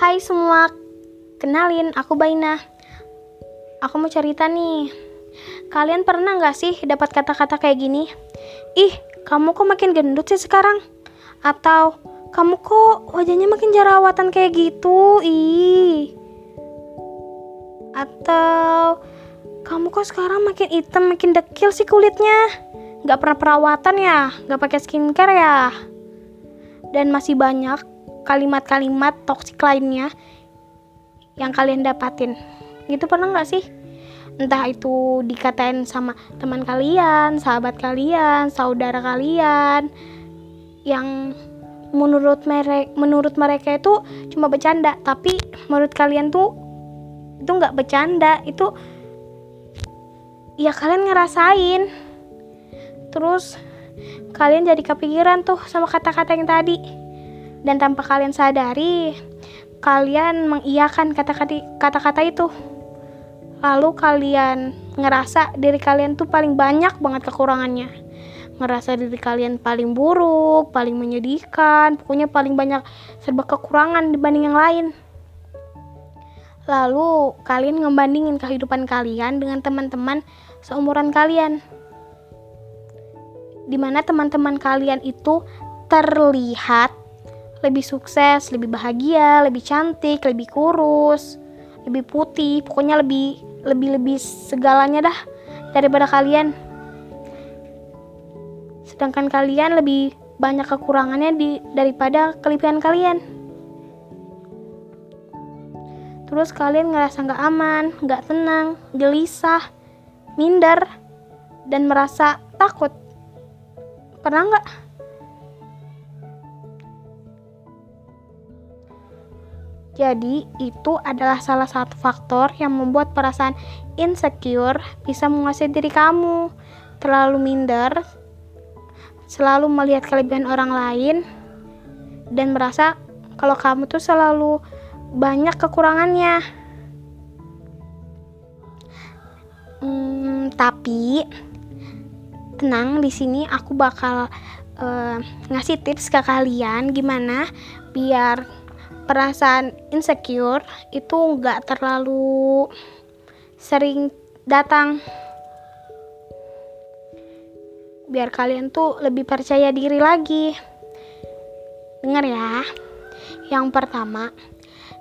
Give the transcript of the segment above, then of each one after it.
Hai semua, kenalin aku Baina. Aku mau cerita nih. Kalian pernah nggak sih dapat kata-kata kayak gini? Ih, kamu kok makin gendut sih sekarang? Atau kamu kok wajahnya makin jerawatan kayak gitu? Ih. Atau kamu kok sekarang makin hitam, makin dekil sih kulitnya? Gak pernah perawatan ya? Gak pakai skincare ya? Dan masih banyak kalimat-kalimat toksik lainnya yang kalian dapatin. Gitu pernah nggak sih? Entah itu dikatain sama teman kalian, sahabat kalian, saudara kalian yang menurut mereka menurut mereka itu cuma bercanda, tapi menurut kalian tuh itu nggak bercanda, itu ya kalian ngerasain. Terus kalian jadi kepikiran tuh sama kata-kata yang tadi. Dan tanpa kalian sadari, kalian mengiyakan kata-kata itu. Lalu kalian ngerasa diri kalian tuh paling banyak banget kekurangannya. Ngerasa diri kalian paling buruk, paling menyedihkan, pokoknya paling banyak serba kekurangan dibanding yang lain. Lalu kalian ngebandingin kehidupan kalian dengan teman-teman seumuran kalian. Di mana teman-teman kalian itu terlihat lebih sukses, lebih bahagia, lebih cantik, lebih kurus, lebih putih, pokoknya lebih lebih lebih segalanya dah daripada kalian. Sedangkan kalian lebih banyak kekurangannya di daripada kelebihan kalian. Terus kalian ngerasa nggak aman, nggak tenang, gelisah, minder, dan merasa takut. Pernah nggak? Jadi, itu adalah salah satu faktor yang membuat perasaan insecure bisa menguasai diri kamu. Terlalu minder, selalu melihat kelebihan orang lain, dan merasa kalau kamu tuh selalu banyak kekurangannya. Hmm, tapi tenang di sini aku bakal uh, ngasih tips ke kalian gimana biar perasaan insecure itu nggak terlalu sering datang. Biar kalian tuh lebih percaya diri lagi. Dengar ya. Yang pertama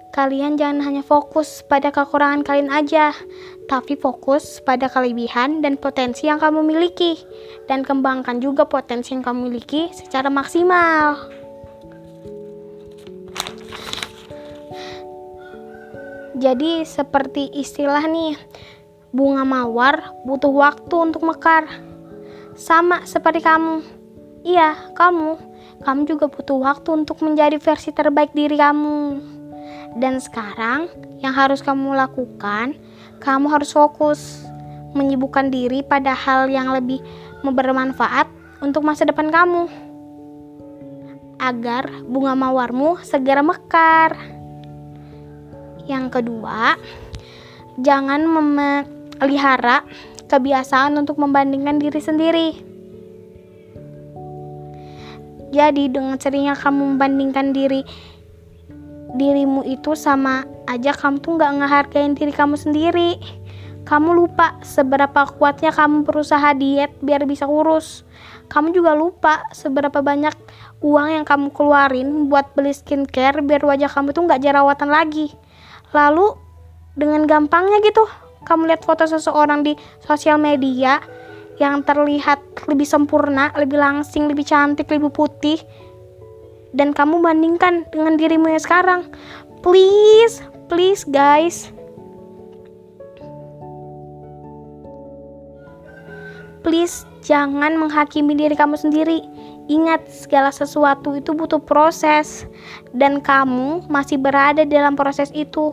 kalian jangan hanya fokus pada kekurangan kalian aja tapi fokus pada kelebihan dan potensi yang kamu miliki dan kembangkan juga potensi yang kamu miliki secara maksimal Jadi seperti istilah nih, bunga mawar butuh waktu untuk mekar. Sama seperti kamu. Iya, kamu. Kamu juga butuh waktu untuk menjadi versi terbaik diri kamu. Dan sekarang yang harus kamu lakukan, kamu harus fokus menyibukkan diri pada hal yang lebih bermanfaat untuk masa depan kamu. Agar bunga mawarmu segera mekar. Yang kedua, jangan memelihara kebiasaan untuk membandingkan diri sendiri. Jadi dengan seringnya kamu membandingkan diri dirimu itu sama aja kamu tuh nggak ngehargain diri kamu sendiri. Kamu lupa seberapa kuatnya kamu berusaha diet biar bisa kurus. Kamu juga lupa seberapa banyak uang yang kamu keluarin buat beli skincare biar wajah kamu tuh nggak jerawatan lagi. Lalu dengan gampangnya gitu kamu lihat foto seseorang di sosial media yang terlihat lebih sempurna, lebih langsing, lebih cantik, lebih putih dan kamu bandingkan dengan dirimu yang sekarang. Please, please guys. Please jangan menghakimi diri kamu sendiri. Ingat, segala sesuatu itu butuh proses, dan kamu masih berada dalam proses itu.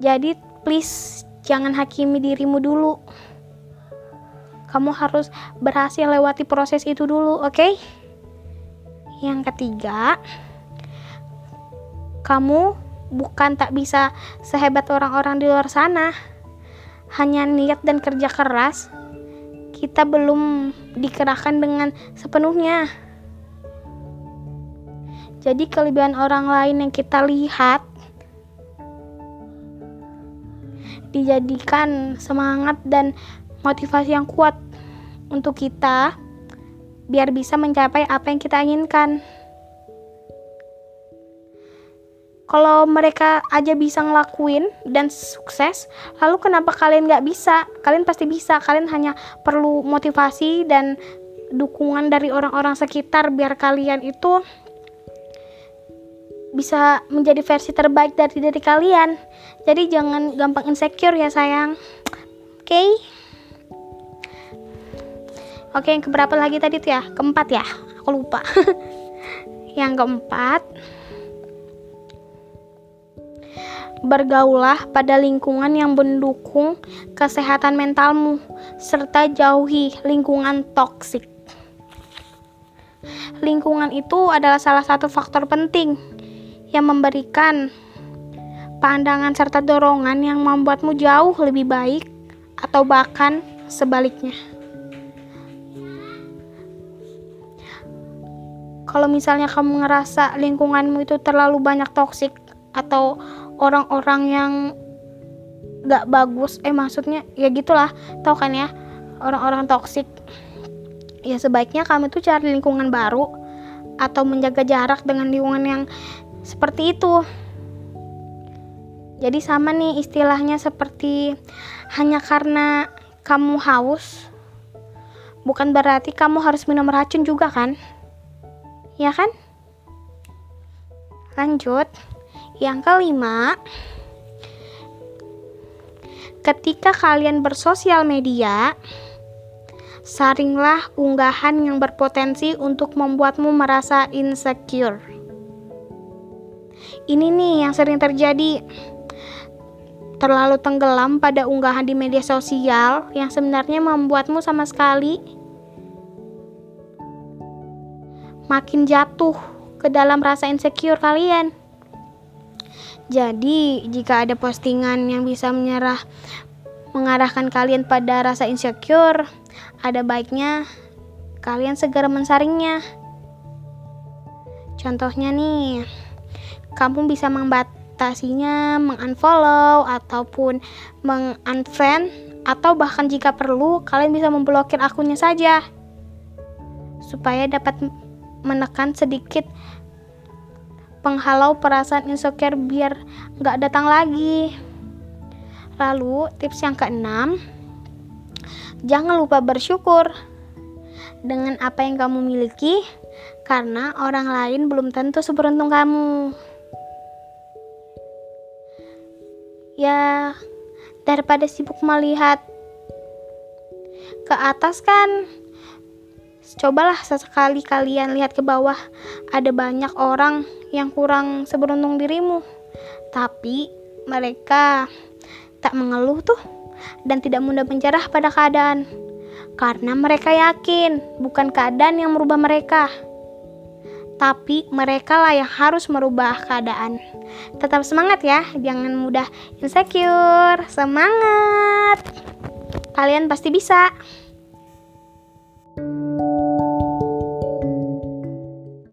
Jadi, please jangan hakimi dirimu dulu. Kamu harus berhasil lewati proses itu dulu, oke? Okay? Yang ketiga, kamu bukan tak bisa sehebat orang-orang di luar sana. Hanya niat dan kerja keras kita belum dikerahkan dengan sepenuhnya. Jadi kelebihan orang lain yang kita lihat dijadikan semangat dan motivasi yang kuat untuk kita biar bisa mencapai apa yang kita inginkan. Kalau mereka aja bisa ngelakuin dan sukses, lalu kenapa kalian nggak bisa? Kalian pasti bisa. Kalian hanya perlu motivasi dan dukungan dari orang-orang sekitar biar kalian itu bisa menjadi versi terbaik dari diri kalian. Jadi jangan gampang insecure ya sayang. Oke. Okay? Oke, yang keberapa lagi tadi tuh ya? Keempat ya? Aku lupa. yang keempat, bergaulah pada lingkungan yang mendukung kesehatan mentalmu serta jauhi lingkungan toksik. Lingkungan itu adalah salah satu faktor penting yang memberikan pandangan serta dorongan yang membuatmu jauh lebih baik atau bahkan sebaliknya. Kalau misalnya kamu ngerasa lingkunganmu itu terlalu banyak toksik atau orang-orang yang gak bagus, eh maksudnya ya gitulah, tau kan ya orang-orang toksik. Ya sebaiknya kamu tuh cari lingkungan baru atau menjaga jarak dengan lingkungan yang seperti itu. Jadi sama nih istilahnya seperti hanya karena kamu haus bukan berarti kamu harus minum racun juga kan? Ya kan? Lanjut. Yang kelima, ketika kalian bersosial media, saringlah unggahan yang berpotensi untuk membuatmu merasa insecure. Ini nih yang sering terjadi. Terlalu tenggelam pada unggahan di media sosial yang sebenarnya membuatmu sama sekali makin jatuh ke dalam rasa insecure kalian. Jadi, jika ada postingan yang bisa menyerah mengarahkan kalian pada rasa insecure, ada baiknya kalian segera mensaringnya. Contohnya nih, kamu bisa membatasinya, mengunfollow ataupun mengunfriend atau bahkan jika perlu kalian bisa memblokir akunnya saja supaya dapat menekan sedikit penghalau perasaan insecure biar nggak datang lagi. Lalu tips yang keenam, jangan lupa bersyukur dengan apa yang kamu miliki karena orang lain belum tentu seberuntung kamu. ya daripada sibuk melihat ke atas kan cobalah sesekali kalian lihat ke bawah ada banyak orang yang kurang seberuntung dirimu tapi mereka tak mengeluh tuh dan tidak mudah menyerah pada keadaan karena mereka yakin bukan keadaan yang merubah mereka tapi mereka lah yang harus merubah keadaan. Tetap semangat ya, jangan mudah insecure. Semangat! Kalian pasti bisa.